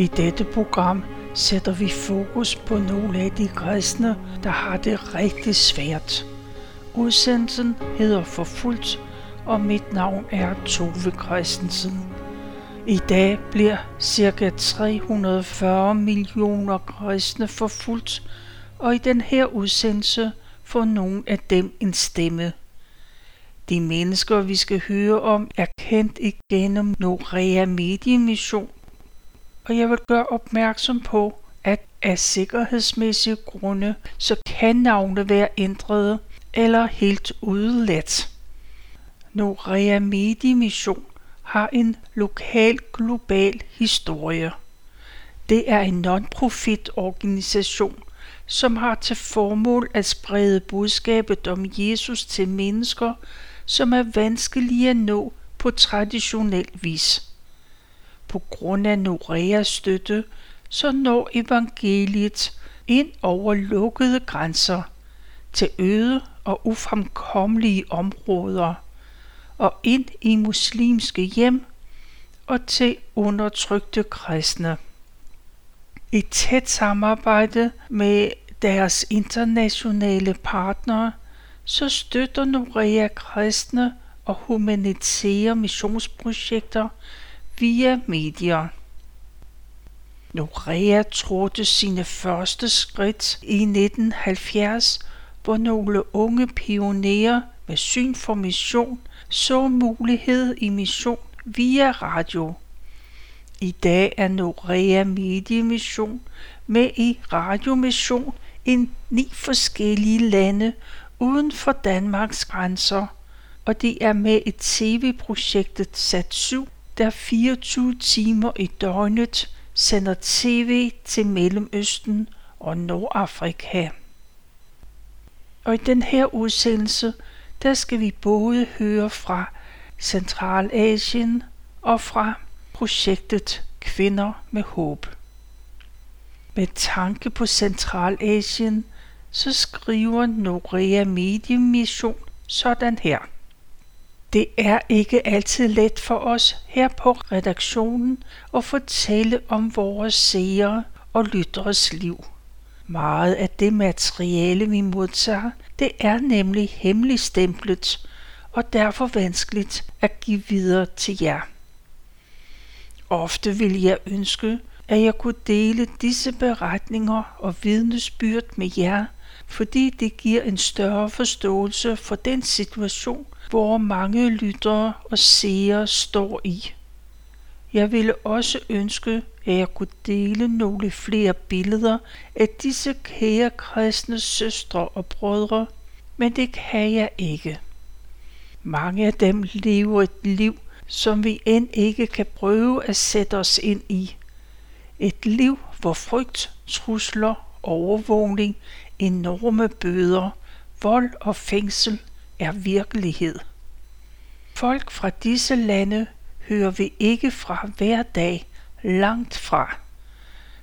I dette program sætter vi fokus på nogle af de kristne, der har det rigtig svært. Udsendelsen hedder Forfulgt, og mit navn er Tove Christensen. I dag bliver ca. 340 millioner kristne forfulgt, og i den her udsendelse får nogle af dem en stemme. De mennesker, vi skal høre om, er kendt igennem Norea Mediemission, og jeg vil gøre opmærksom på, at af sikkerhedsmæssige grunde, så kan navne være ændret eller helt udeladt. Norea Mediemission har en lokal global historie. Det er en non-profit organisation, som har til formål at sprede budskabet om Jesus til mennesker, som er vanskelige at nå på traditionel vis. På grund af Noreas støtte, så når evangeliet ind over lukkede grænser til øde og ufremkommelige områder og ind i muslimske hjem og til undertrykte kristne. I tæt samarbejde med deres internationale partnere, så støtter Norea kristne og humanitære missionsprojekter via medier. Norea trådte sine første skridt i 1970, hvor nogle unge pionerer med syn for mission så mulighed i mission via radio. I dag er Norea Mediemission med i Radiomission i ni forskellige lande uden for Danmarks grænser, og de er med i tv-projektet Sat 7, der 24 timer i døgnet sender tv til Mellemøsten og Nordafrika. Og i den her udsendelse, der skal vi både høre fra Centralasien og fra projektet Kvinder med Håb. Med tanke på Centralasien, så skriver Norea Mediemission sådan her. Det er ikke altid let for os her på redaktionen at fortælle om vores seere og lytteres liv. Meget af det materiale, vi modtager, det er nemlig hemmeligstemplet og derfor vanskeligt at give videre til jer. Ofte vil jeg ønske, at jeg kunne dele disse beretninger og vidnesbyrd med jer, fordi det giver en større forståelse for den situation, hvor mange lyttere og seere står i. Jeg ville også ønske, at jeg kunne dele nogle flere billeder af disse kære kristne søstre og brødre, men det kan jeg ikke. Mange af dem lever et liv, som vi end ikke kan prøve at sætte os ind i. Et liv, hvor frygt, trusler, overvågning, enorme bøder, vold og fængsel er virkelighed. Folk fra disse lande hører vi ikke fra hver dag, langt fra.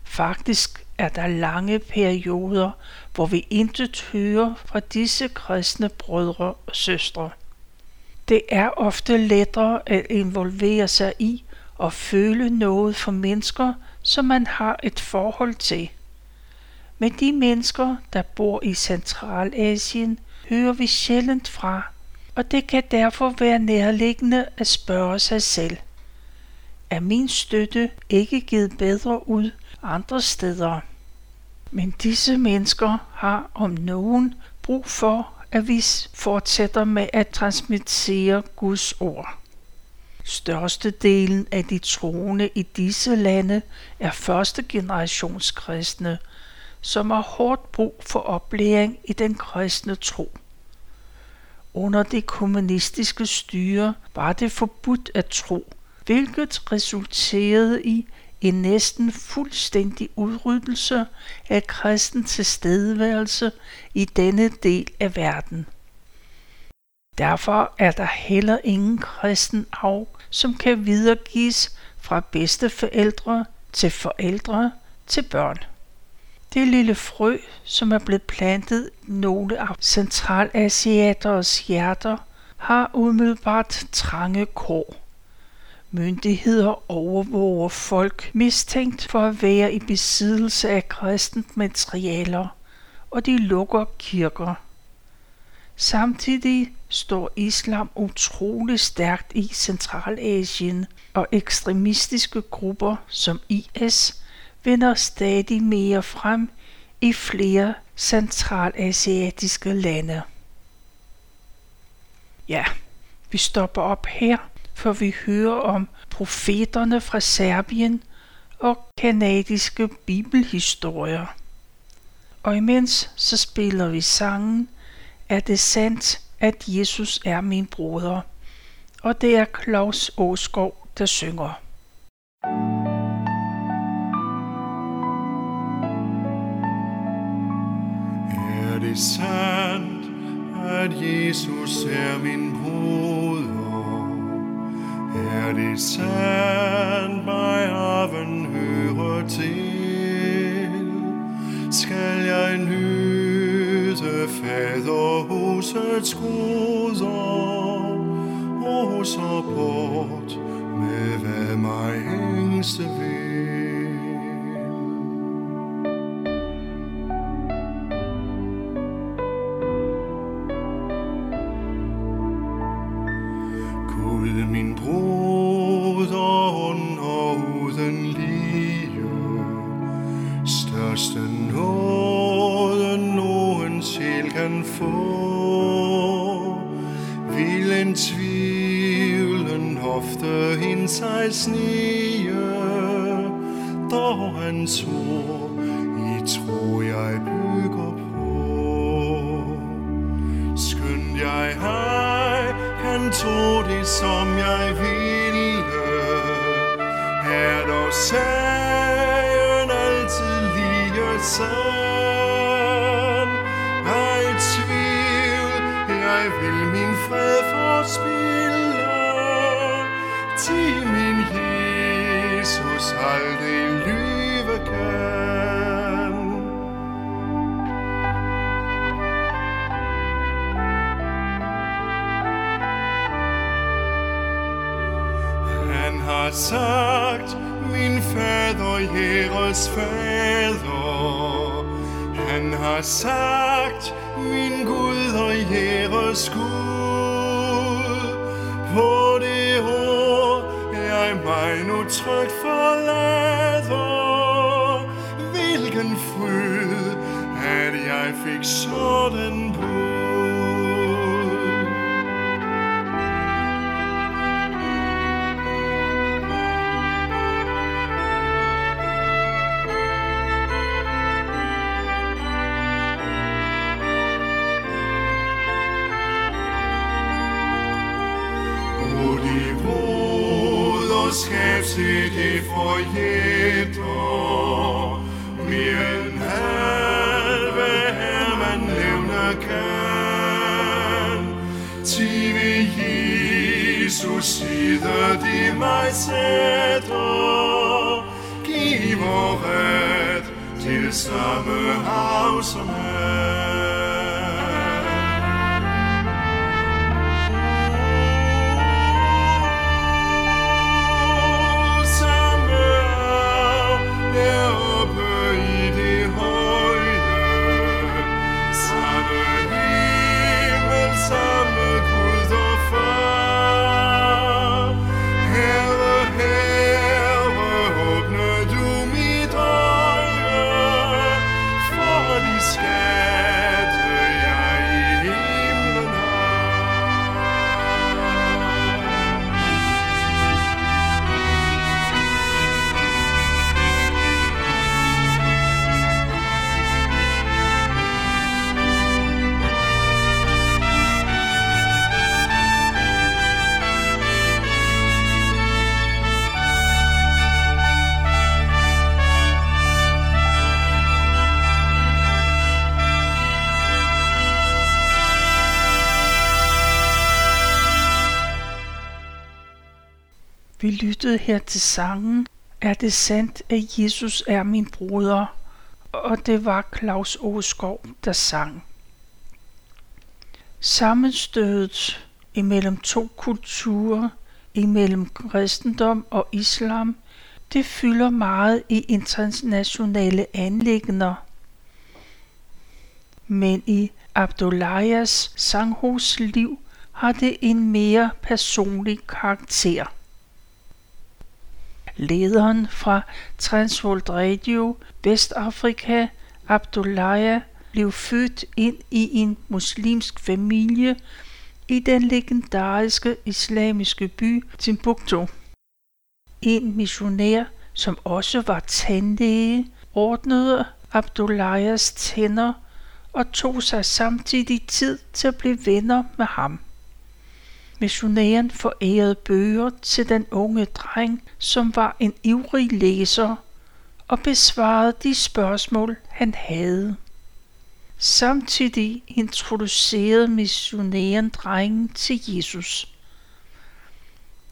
Faktisk er der lange perioder, hvor vi intet hører fra disse kristne brødre og søstre. Det er ofte lettere at involvere sig i og føle noget for mennesker, som man har et forhold til. Men de mennesker, der bor i Centralasien, hører vi sjældent fra, og det kan derfor være nærliggende at spørge sig selv. Er min støtte ikke givet bedre ud andre steder? Men disse mennesker har om nogen brug for, at vi fortsætter med at transmittere Guds ord. Størstedelen af de troende i disse lande er første generations kristne, som har hårdt brug for oplæring i den kristne tro. Under det kommunistiske styre var det forbudt at tro, hvilket resulterede i en næsten fuldstændig udryddelse af kristen tilstedeværelse i denne del af verden. Derfor er der heller ingen kristen arv, som kan videregives fra bedsteforældre til forældre til børn. Det lille frø, som er blevet plantet i nogle af centralasiaters hjerter, har umiddelbart trange kår. Myndigheder overvåger folk mistænkt for at være i besiddelse af kristent materialer, og de lukker kirker. Samtidig står islam utrolig stærkt i Centralasien, og ekstremistiske grupper som IS vinder stadig mere frem i flere centralasiatiske lande. Ja, vi stopper op her, for vi hører om profeterne fra Serbien og kanadiske bibelhistorier. Og imens så spiller vi sangen Er det sandt, at Jesus er min broder? Og det er Claus Åskov, der synger. Er det sandt, at Jesus er min bruder. Er det sandt, mig arven hører til? Skal jeg nyde faderhusets goder, og så bort med hvad mig ængste vil? Dog skud På det ord jeg mig nu trygt forlader. Hvilken fryd, at jeg fik sådan Vi lyttede her til sangen Er det sandt, at Jesus er min broder? Og det var Claus Åskov, der sang. Sammenstødet imellem to kulturer imellem kristendom og islam, det fylder meget i internationale anlæggender. Men i Abdullahs sanghus liv har det en mere personlig karakter. Lederen fra Transworld Radio Vestafrika, Abdoulaye blev født ind i en muslimsk familie i den legendariske islamiske by Timbuktu. En missionær, som også var tandlæge, ordnede Abdullahs tænder og tog sig samtidig tid til at blive venner med ham. Missionæren forærede bøger til den unge dreng, som var en ivrig læser, og besvarede de spørgsmål, han havde. Samtidig introducerede missionæren drengen til Jesus.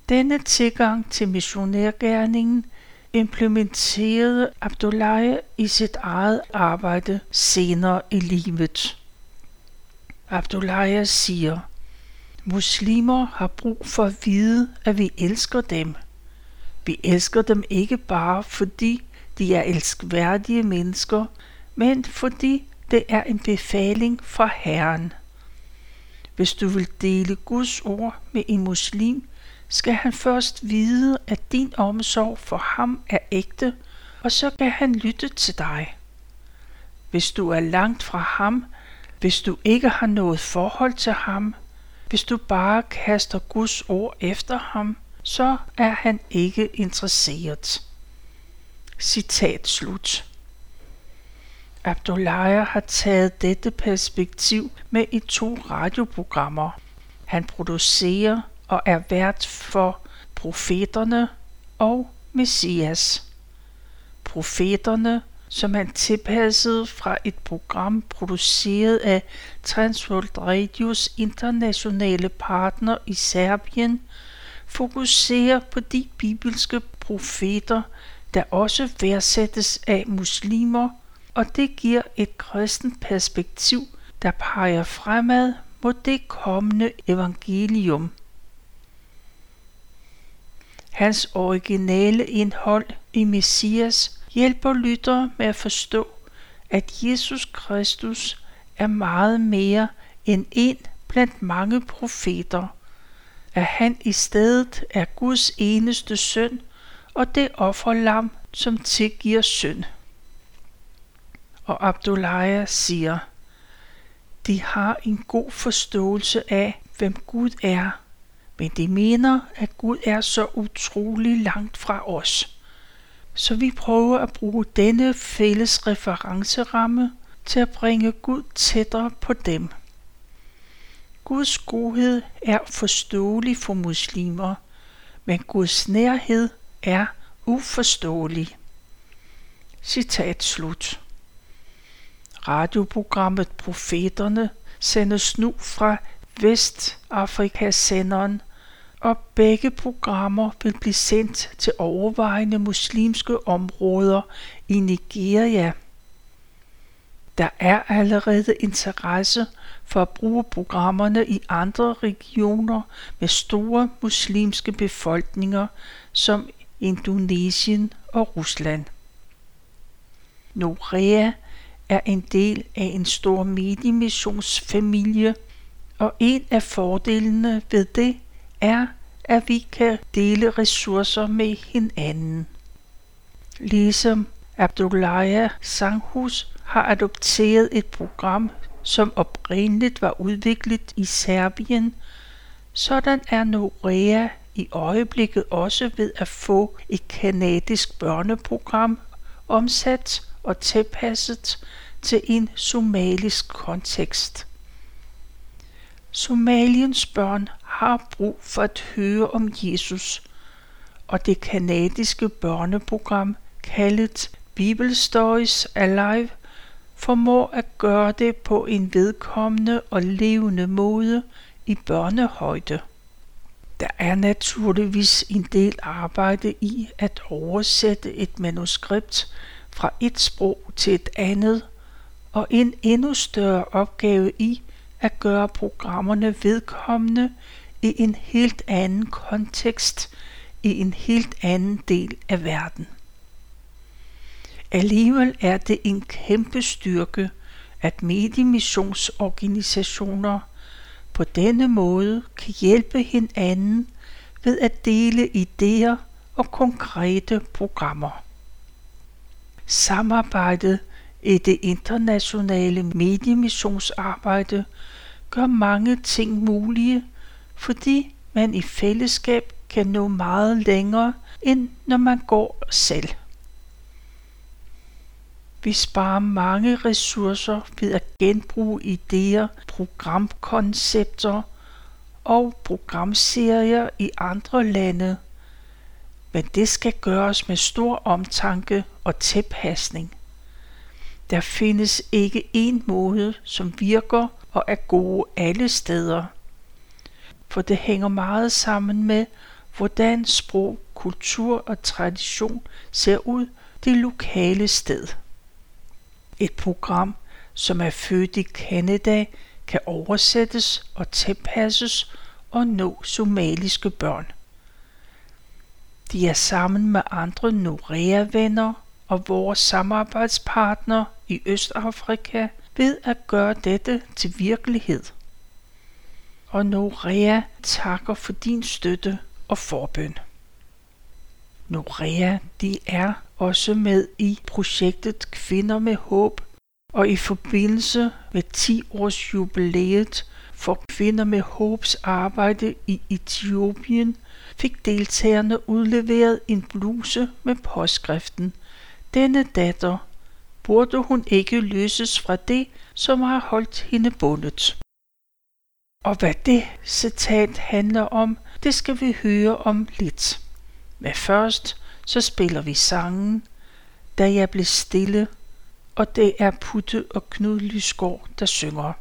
Denne tilgang til missionærgærningen implementerede Abdullah i sit eget arbejde senere i livet. Abdullah siger, Muslimer har brug for at vide, at vi elsker dem. Vi elsker dem ikke bare fordi de er elskværdige mennesker, men fordi det er en befaling fra Herren. Hvis du vil dele Guds ord med en muslim, skal han først vide, at din omsorg for ham er ægte, og så kan han lytte til dig. Hvis du er langt fra ham, hvis du ikke har noget forhold til ham, hvis du bare kaster Guds ord efter ham, så er han ikke interesseret. Citat slut. Abdullah har taget dette perspektiv med i to radioprogrammer. Han producerer og er vært for profeterne og Messias. Profeterne, som han tilpassede fra et program produceret af Transworld Radios internationale partner i Serbien, fokuserer på de bibelske profeter, der også værdsættes af muslimer, og det giver et kristen perspektiv, der peger fremad mod det kommende evangelium. Hans originale indhold i Messias hjælper lyttere med at forstå, at Jesus Kristus er meget mere end en blandt mange profeter, at han i stedet er Guds eneste søn og det offerlam, som tilgiver synd. Og Abdullah siger, de har en god forståelse af, hvem Gud er, men de mener, at Gud er så utrolig langt fra os. Så vi prøver at bruge denne fælles referenceramme til at bringe Gud tættere på dem. Guds godhed er forståelig for muslimer, men Guds nærhed er uforståelig. Citat slut. Radioprogrammet Profeterne sendes nu fra Vestafrikasenderen, og begge programmer vil blive sendt til overvejende muslimske områder i Nigeria. Der er allerede interesse for at bruge programmerne i andre regioner med store muslimske befolkninger som Indonesien og Rusland. Norea er en del af en stor mediemissionsfamilie, og en af fordelene ved det er, at vi kan dele ressourcer med hinanden. Ligesom Abdullaya Sanghus har adopteret et program, som oprindeligt var udviklet i Serbien, sådan er Norea i øjeblikket også ved at få et kanadisk børneprogram omsat og tilpasset til en somalisk kontekst. Somaliens børn har brug for at høre om Jesus, og det kanadiske børneprogram kaldet Bible Stories Alive formår at gøre det på en vedkommende og levende måde i børnehøjde. Der er naturligvis en del arbejde i at oversætte et manuskript fra et sprog til et andet, og en endnu større opgave i at gøre programmerne vedkommende i en helt anden kontekst, i en helt anden del af verden. Alligevel er det en kæmpe styrke, at mediemissionsorganisationer på denne måde kan hjælpe hinanden ved at dele idéer og konkrete programmer. Samarbejdet i det internationale mediemissionsarbejde gør mange ting mulige, fordi man i fællesskab kan nå meget længere, end når man går selv. Vi sparer mange ressourcer ved at genbruge idéer, programkoncepter og programserier i andre lande, men det skal gøres med stor omtanke og tilpasning. Der findes ikke én måde, som virker og er gode alle steder. For det hænger meget sammen med, hvordan sprog, kultur og tradition ser ud det lokale sted. Et program, som er født i Canada, kan oversættes og tilpasses og nå somaliske børn. De er sammen med andre Norea-venner og vores samarbejdspartner i Østafrika ved at gøre dette til virkelighed. Og Norea takker for din støtte og forbøn. Norea, de er også med i projektet Kvinder med Håb, og i forbindelse med 10 års jubilæet for Kvinder med Håbs arbejde i Etiopien, fik deltagerne udleveret en bluse med påskriften denne datter, burde hun ikke løses fra det, som har holdt hende bundet. Og hvad det citat handler om, det skal vi høre om lidt. Men først så spiller vi sangen, da jeg blev stille, og det er Putte og Knud Lysgaard, der synger.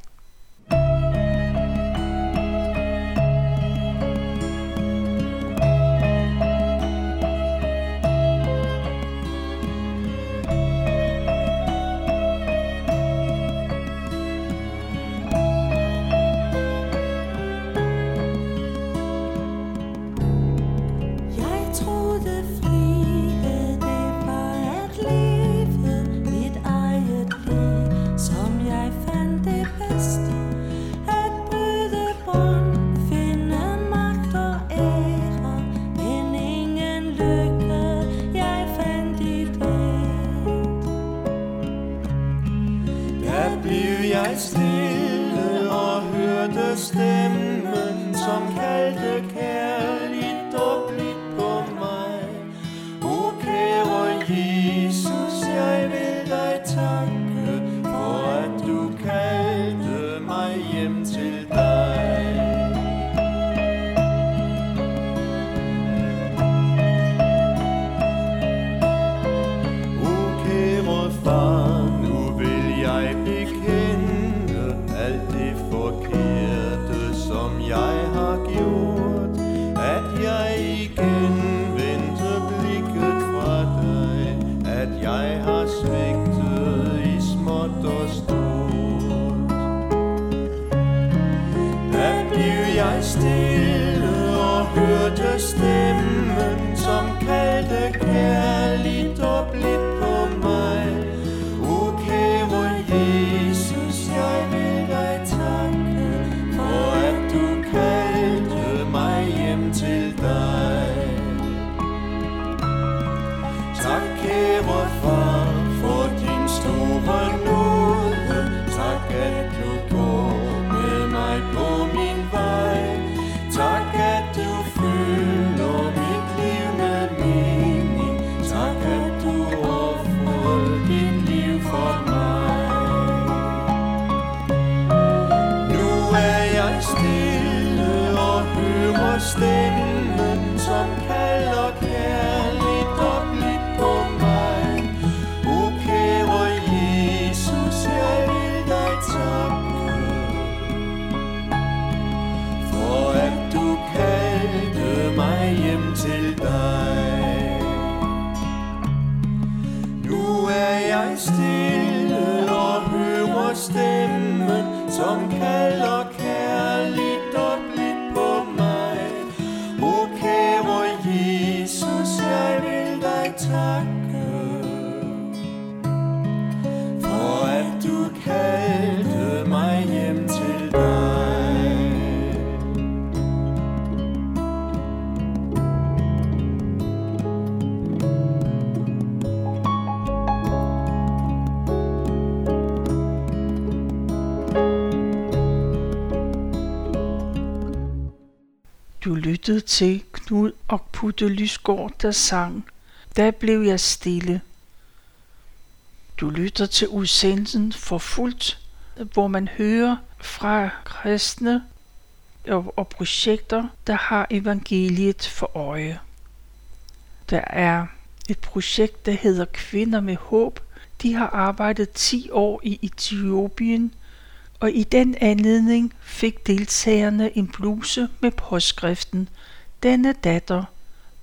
Stemmen, som lyttede til Knud og Putte Lysgård, der sang. Da blev jeg stille. Du lytter til udsendelsen for fuldt, hvor man hører fra kristne og, og projekter, der har evangeliet for øje. Der er et projekt, der hedder Kvinder med Håb. De har arbejdet 10 år i Etiopien, og i den anledning fik deltagerne en bluse med påskriften Denne datter,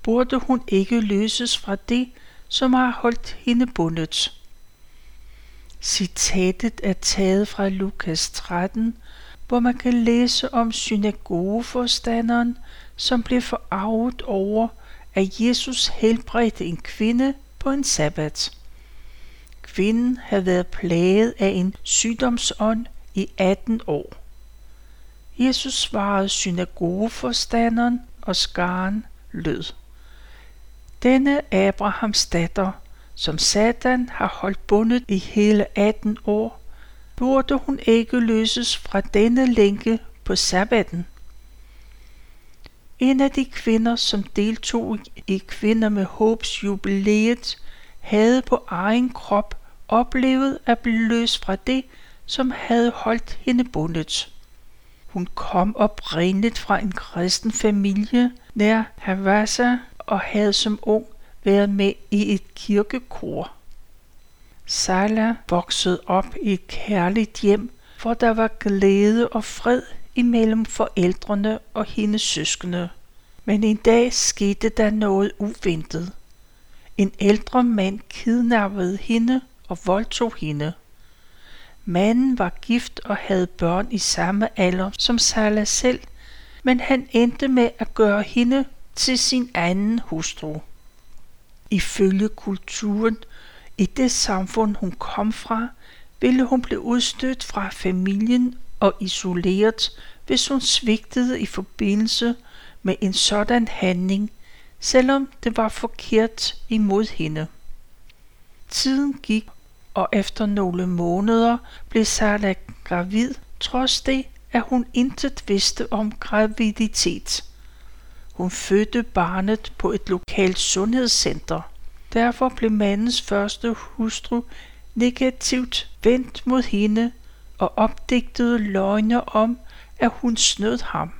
burde hun ikke løses fra det, som har holdt hende bundet. Citatet er taget fra Lukas 13, hvor man kan læse om synagogeforstanderen, som blev forarvet over, at Jesus helbredte en kvinde på en sabbat. Kvinden havde været plaget af en sygdomsånd i 18 år. Jesus svarede synagogeforstanderen, og skaren lød. Denne Abrahams datter, som Satan har holdt bundet i hele 18 år, burde hun ikke løses fra denne lænke på sabbaten. En af de kvinder, som deltog i Kvinder med Håbs jubilæet, havde på egen krop oplevet at blive løst fra det, som havde holdt hende bundet. Hun kom oprindeligt fra en kristen familie nær Havasa og havde som ung været med i et kirkekor. Sala voksede op i et kærligt hjem, hvor der var glæde og fred imellem forældrene og hendes søskende. Men en dag skete der noget uventet. En ældre mand kidnappede hende og voldtog hende. Manden var gift og havde børn i samme alder som Sala selv, men han endte med at gøre hende til sin anden hustru. Ifølge kulturen i det samfund, hun kom fra, ville hun blive udstødt fra familien og isoleret, hvis hun svigtede i forbindelse med en sådan handling, selvom det var forkert imod hende. Tiden gik, og efter nogle måneder blev Sara gravid, trods det, at hun intet vidste om graviditet. Hun fødte barnet på et lokalt sundhedscenter. Derfor blev mandens første hustru negativt vendt mod hende og opdigtede løgne om, at hun snød ham.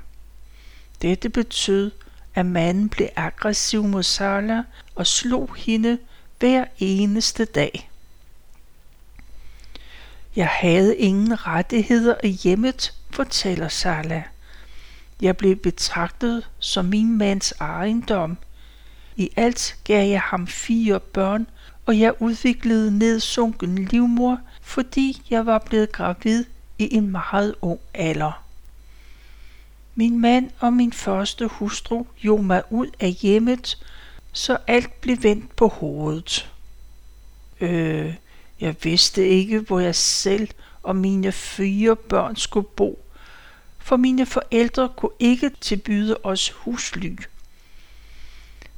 Dette betød, at manden blev aggressiv mod Sala og slog hende hver eneste dag. Jeg havde ingen rettigheder i hjemmet, fortæller Sala. Jeg blev betragtet som min mands ejendom. I alt gav jeg ham fire børn, og jeg udviklede nedsunken livmor, fordi jeg var blevet gravid i en meget ung alder. Min mand og min første hustru jog mig ud af hjemmet, så alt blev vendt på hovedet. Øh, jeg vidste ikke, hvor jeg selv og mine fire børn skulle bo, for mine forældre kunne ikke tilbyde os husly.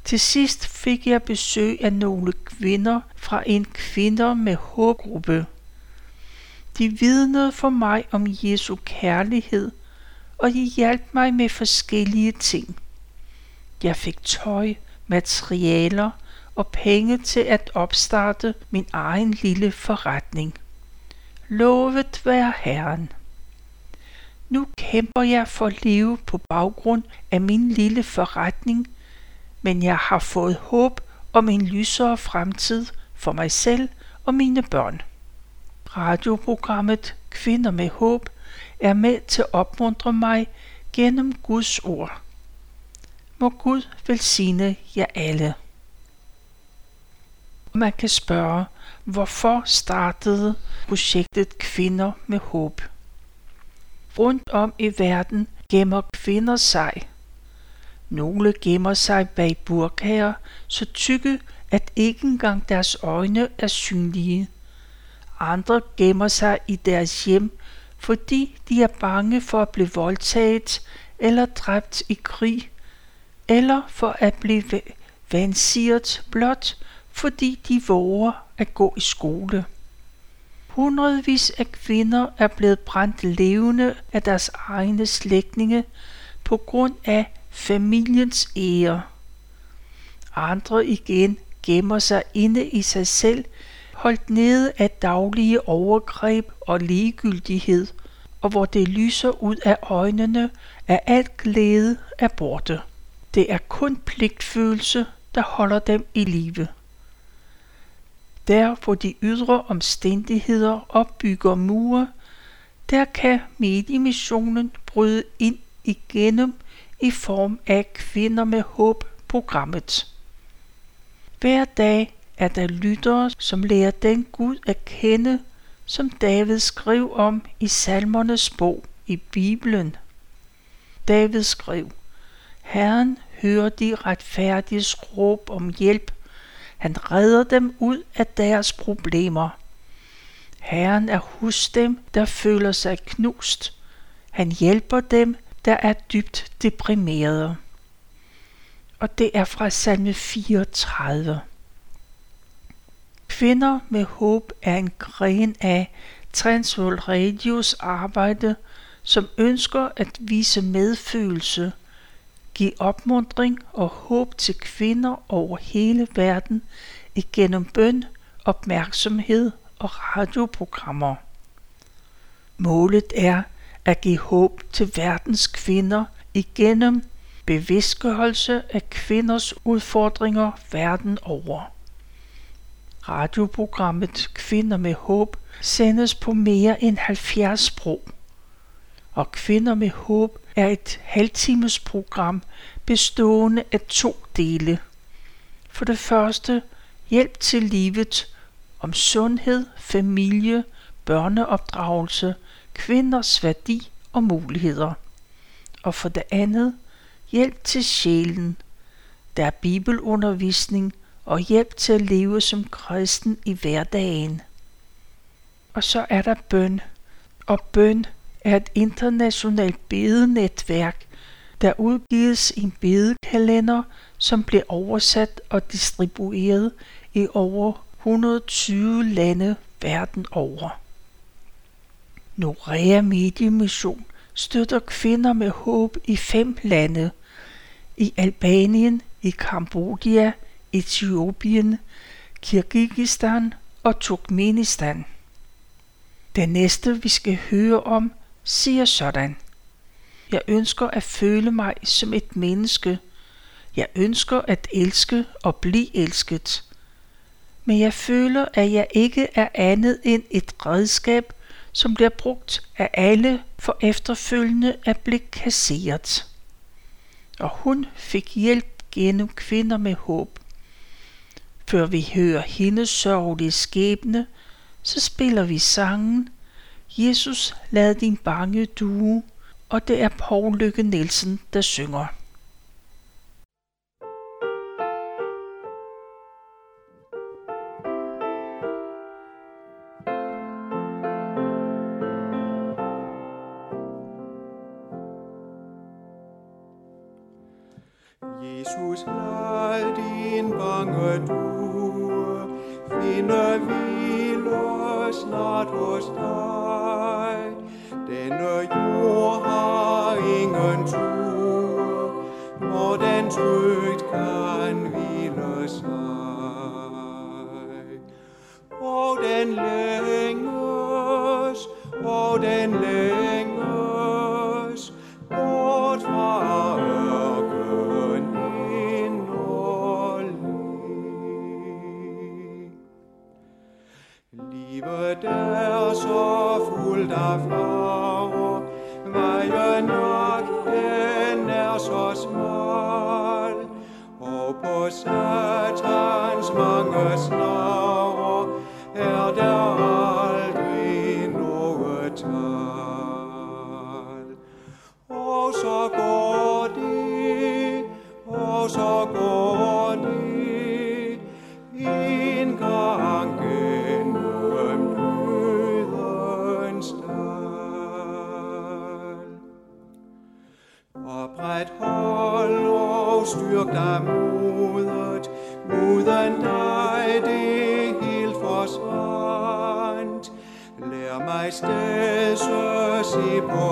Til sidst fik jeg besøg af nogle kvinder fra en kvinder med hårgruppe. De vidnede for mig om Jesu kærlighed, og de hjalp mig med forskellige ting. Jeg fik tøj, materialer og penge til at opstarte min egen lille forretning. Lovet være Herren. Nu kæmper jeg for at leve på baggrund af min lille forretning, men jeg har fået håb om en lysere fremtid for mig selv og mine børn. Radioprogrammet Kvinder med Håb er med til at opmuntre mig gennem Guds ord. Må Gud velsigne jer alle. Man kan spørge, hvorfor startede projektet Kvinder med Håb? Rundt om i verden gemmer kvinder sig. Nogle gemmer sig bag burkager, så tykke, at ikke engang deres øjne er synlige. Andre gemmer sig i deres hjem, fordi de er bange for at blive voldtaget eller dræbt i krig, eller for at blive vansiret blot, fordi de våger at gå i skole. Hundredvis af kvinder er blevet brændt levende af deres egne slægtninge på grund af familiens ære. Andre igen gemmer sig inde i sig selv, holdt nede af daglige overgreb og ligegyldighed, og hvor det lyser ud af øjnene, er alt glæde er borte. Det er kun pligtfølelse, der holder dem i live. Der, hvor de ydre omstændigheder opbygger mure, der kan mediemissionen bryde ind igennem i form af Kvinder med Håb programmet. Hver dag er der lyttere, som lærer den Gud at kende, som David skrev om i salmernes bog i Bibelen. David skrev, Herren hører de retfærdiges råb om hjælp. Han redder dem ud af deres problemer. Herren er hos dem, der føler sig knust. Han hjælper dem, der er dybt deprimerede. Og det er fra salme 34. Kvinder med håb er en gren af Transworld Radios arbejde, som ønsker at vise medfølelse, give opmundring og håb til kvinder over hele verden igennem bøn, opmærksomhed og radioprogrammer. Målet er at give håb til verdens kvinder igennem bevidstgørelse af kvinders udfordringer verden over. Radioprogrammet Kvinder med Håb sendes på mere end 70 sprog. Og Kvinder med Håb er et halvtimes program bestående af to dele. For det første hjælp til livet om sundhed, familie, børneopdragelse, kvinders værdi og muligheder. Og for det andet hjælp til sjælen. Der er bibelundervisning og hjælp til at leve som kristen i hverdagen. Og så er der bøn. Og bøn er et internationalt bedenetværk, der udgives en bedekalender, som bliver oversat og distribueret i over 120 lande verden over. Norea Mediemission støtter kvinder med håb i fem lande. I Albanien, i Kambodja, Etiopien, Kirgisistan og Turkmenistan. Det næste, vi skal høre om, siger sådan. Jeg ønsker at føle mig som et menneske. Jeg ønsker at elske og blive elsket. Men jeg føler, at jeg ikke er andet end et redskab, som bliver brugt af alle for efterfølgende at blive kasseret. Og hun fik hjælp gennem kvinder med håb. Før vi hører hendes sørgelige skæbne, så spiller vi sangen Jesus lad din bange due, og det er Poul Lykke Nielsen, der synger. Satans mange snare er der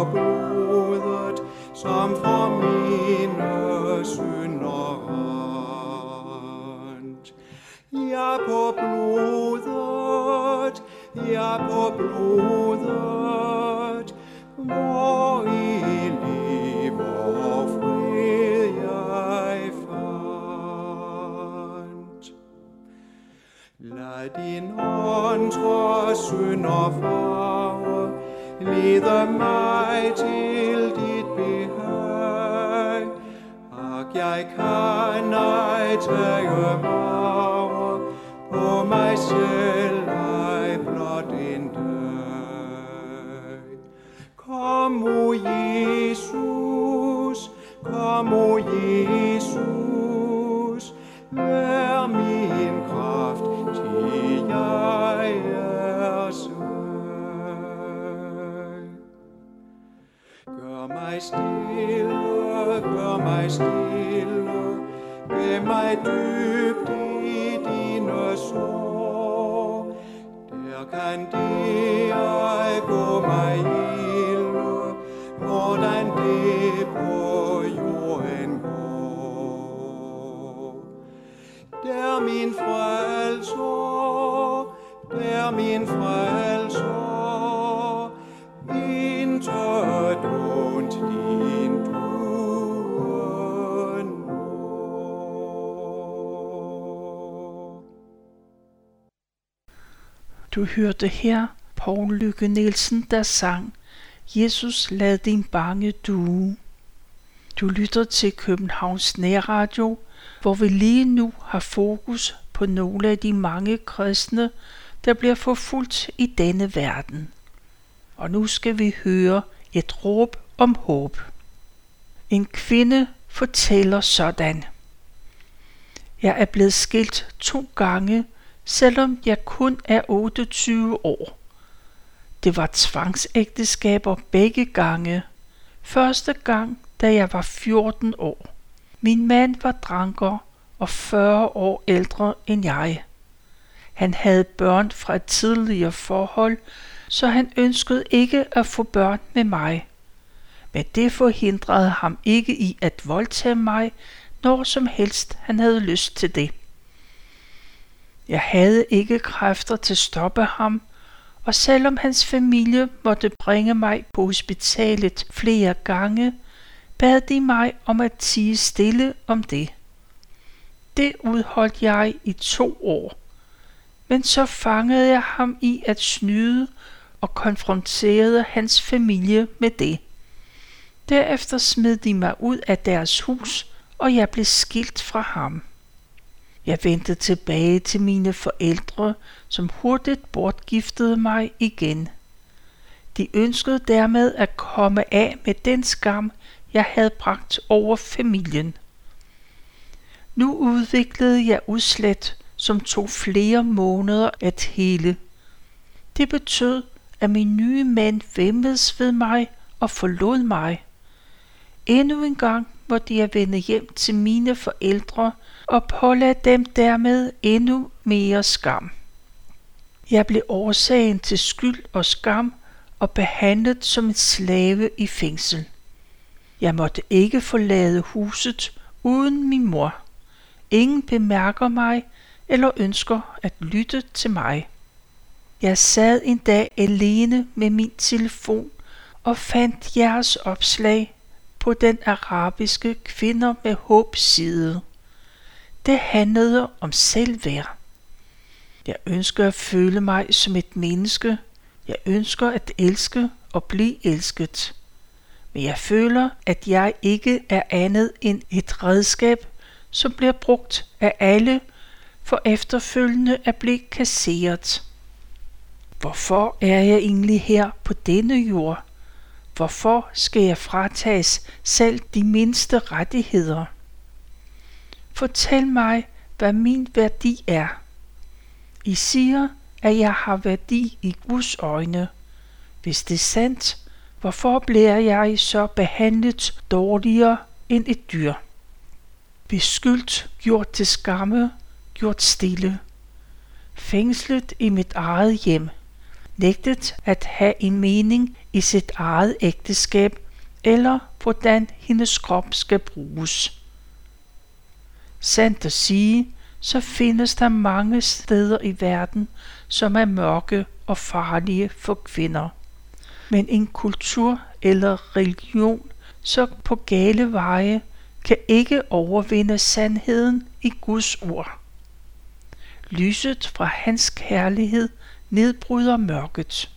Lær blodet, som for mine synder rent. Ja, på blodet, ja, på blodet, hvor i liv og fred jeg fandt. Lad din ånd trods synder for, leder mig til dit behag. Ak, jeg kan ej tage vare på mig selv, ej blot en dag. Kom, o Jesus, kom, o Jesus, stille, gør mig stille, gem mig dybt i dine sår. Der kan det ej gå mig ilde, hvordan det på jorden går. Der min frelser, der min frelser, intet Du hørte her Paul Lykke Nielsen, der sang Jesus lad din bange due. Du lytter til Københavns Nærradio, hvor vi lige nu har fokus på nogle af de mange kristne, der bliver forfulgt i denne verden. Og nu skal vi høre et råb om håb. En kvinde fortæller sådan. Jeg er blevet skilt to gange, selvom jeg kun er 28 år. Det var tvangsægteskaber begge gange. Første gang, da jeg var 14 år. Min mand var dranker og 40 år ældre end jeg. Han havde børn fra et tidligere forhold, så han ønskede ikke at få børn med mig. Men det forhindrede ham ikke i at voldtage mig, når som helst han havde lyst til det. Jeg havde ikke kræfter til at stoppe ham, og selvom hans familie måtte bringe mig på hospitalet flere gange, bad de mig om at tige stille om det. Det udholdt jeg i to år, men så fangede jeg ham i at snyde og konfronterede hans familie med det. Derefter smed de mig ud af deres hus, og jeg blev skilt fra ham. Jeg vendte tilbage til mine forældre, som hurtigt bortgiftede mig igen. De ønskede dermed at komme af med den skam, jeg havde bragt over familien. Nu udviklede jeg udslet, som tog flere måneder at hele. Det betød, at min nye mand væmmedes ved mig og forlod mig. Endnu en gang måtte jeg vende hjem til mine forældre og pålade dem dermed endnu mere skam. Jeg blev årsagen til skyld og skam og behandlet som en slave i fængsel. Jeg måtte ikke forlade huset uden min mor. Ingen bemærker mig eller ønsker at lytte til mig. Jeg sad en dag alene med min telefon og fandt jeres opslag på den arabiske kvinder med håb side. Det handlede om selvværd. Jeg ønsker at føle mig som et menneske. Jeg ønsker at elske og blive elsket. Men jeg føler, at jeg ikke er andet end et redskab, som bliver brugt af alle for efterfølgende at blive kasseret. Hvorfor er jeg egentlig her på denne jord? Hvorfor skal jeg fratages selv de mindste rettigheder? Fortæl mig, hvad min værdi er. I siger, at jeg har værdi i Guds øjne. Hvis det er sandt, hvorfor bliver jeg så behandlet dårligere end et dyr? Beskyldt, gjort til skamme, gjort stille. Fængslet i mit eget hjem. Nægtet at have en mening i sit eget ægteskab eller hvordan hendes krop skal bruges. Sandt at sige, så findes der mange steder i verden, som er mørke og farlige for kvinder. Men en kultur eller religion, så på gale veje, kan ikke overvinde sandheden i Guds ord. Lyset fra hans kærlighed nedbryder mørket.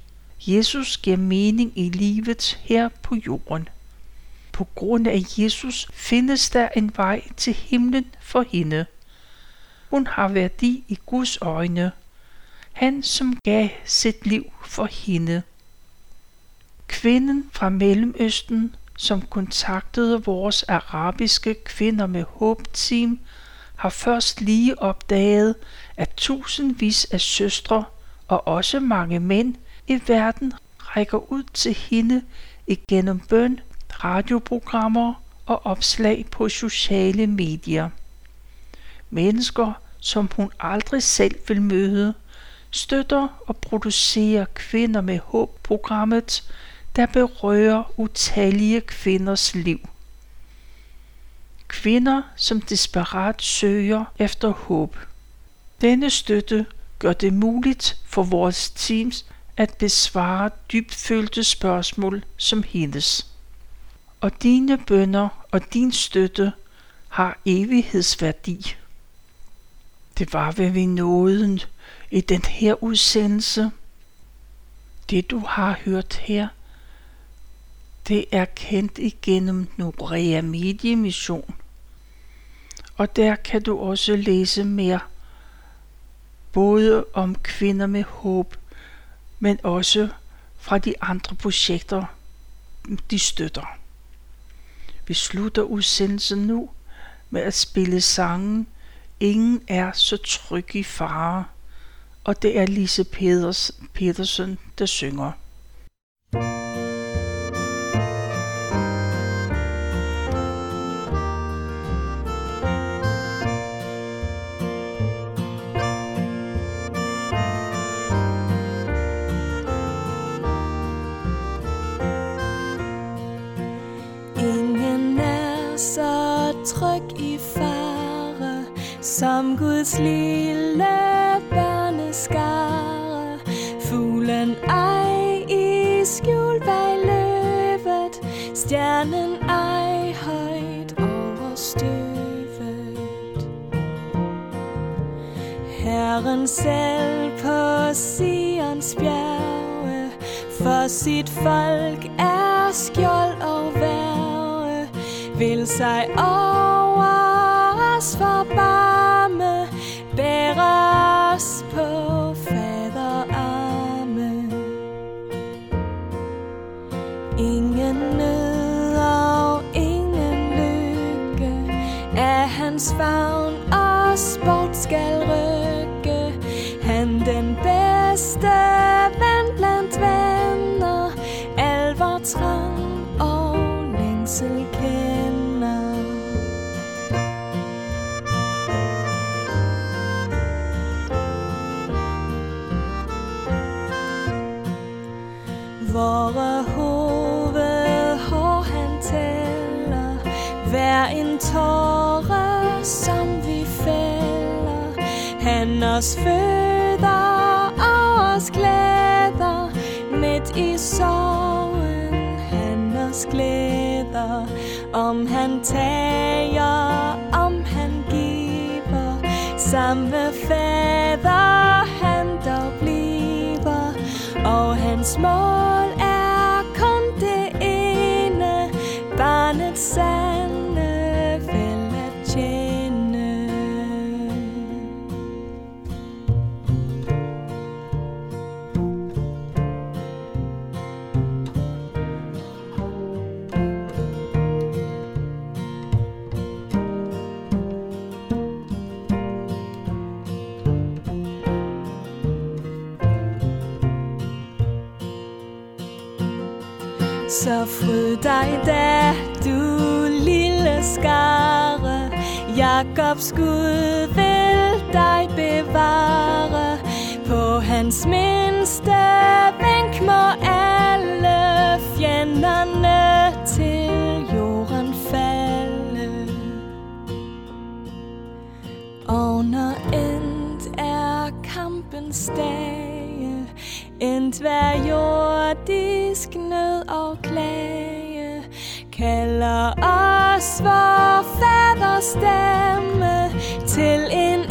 Jesus giver mening i livet her på jorden. På grund af Jesus findes der en vej til himlen for hende. Hun har værdi i Guds øjne. Han, som gav sit liv for hende. Kvinden fra Mellemøsten, som kontaktede vores arabiske kvinder med håbteam, har først lige opdaget, at tusindvis af søstre og også mange mænd i verden rækker ud til hende igennem bøn, radioprogrammer og opslag på sociale medier. Mennesker, som hun aldrig selv vil møde, støtter og producerer Kvinder med Håb-programmet, der berører utallige kvinders liv. Kvinder, som desperat søger efter håb. Denne støtte gør det muligt for vores teams at besvare dybfølte spørgsmål som hendes. Og dine bønder og din støtte har evighedsværdi. Det var, hvad vi nåede i den her udsendelse. Det du har hørt her, det er kendt igennem Norea Media Mission. Og der kan du også læse mere, både om kvinder med håb, men også fra de andre projekter, de støtter. Vi slutter udsendelsen nu med at spille sangen Ingen er så tryg i fare, og det er Lise Peders, Petersen, der synger. Guds lille børneskare. Fuglen ej i skjul bag løvet, stjernen ej højt over støvet. Herren selv på Sions bjerge, for sit folk er skjold og værge, vil sig over længsel Vore hoved hår han tæller. Hver en tåre som vi fælder. Han os føder og os glæder. Midt i sorg os glæder Om han tager, om han giver. Samme fader han dog bliver Og hans mål Jakobs Gud vil dig bevare. På hans mindste vink må alle fjenderne til jorden falde. Og når end er kampens dage, endt hver jordisk nød og klage, kalder os vor faders stemme til en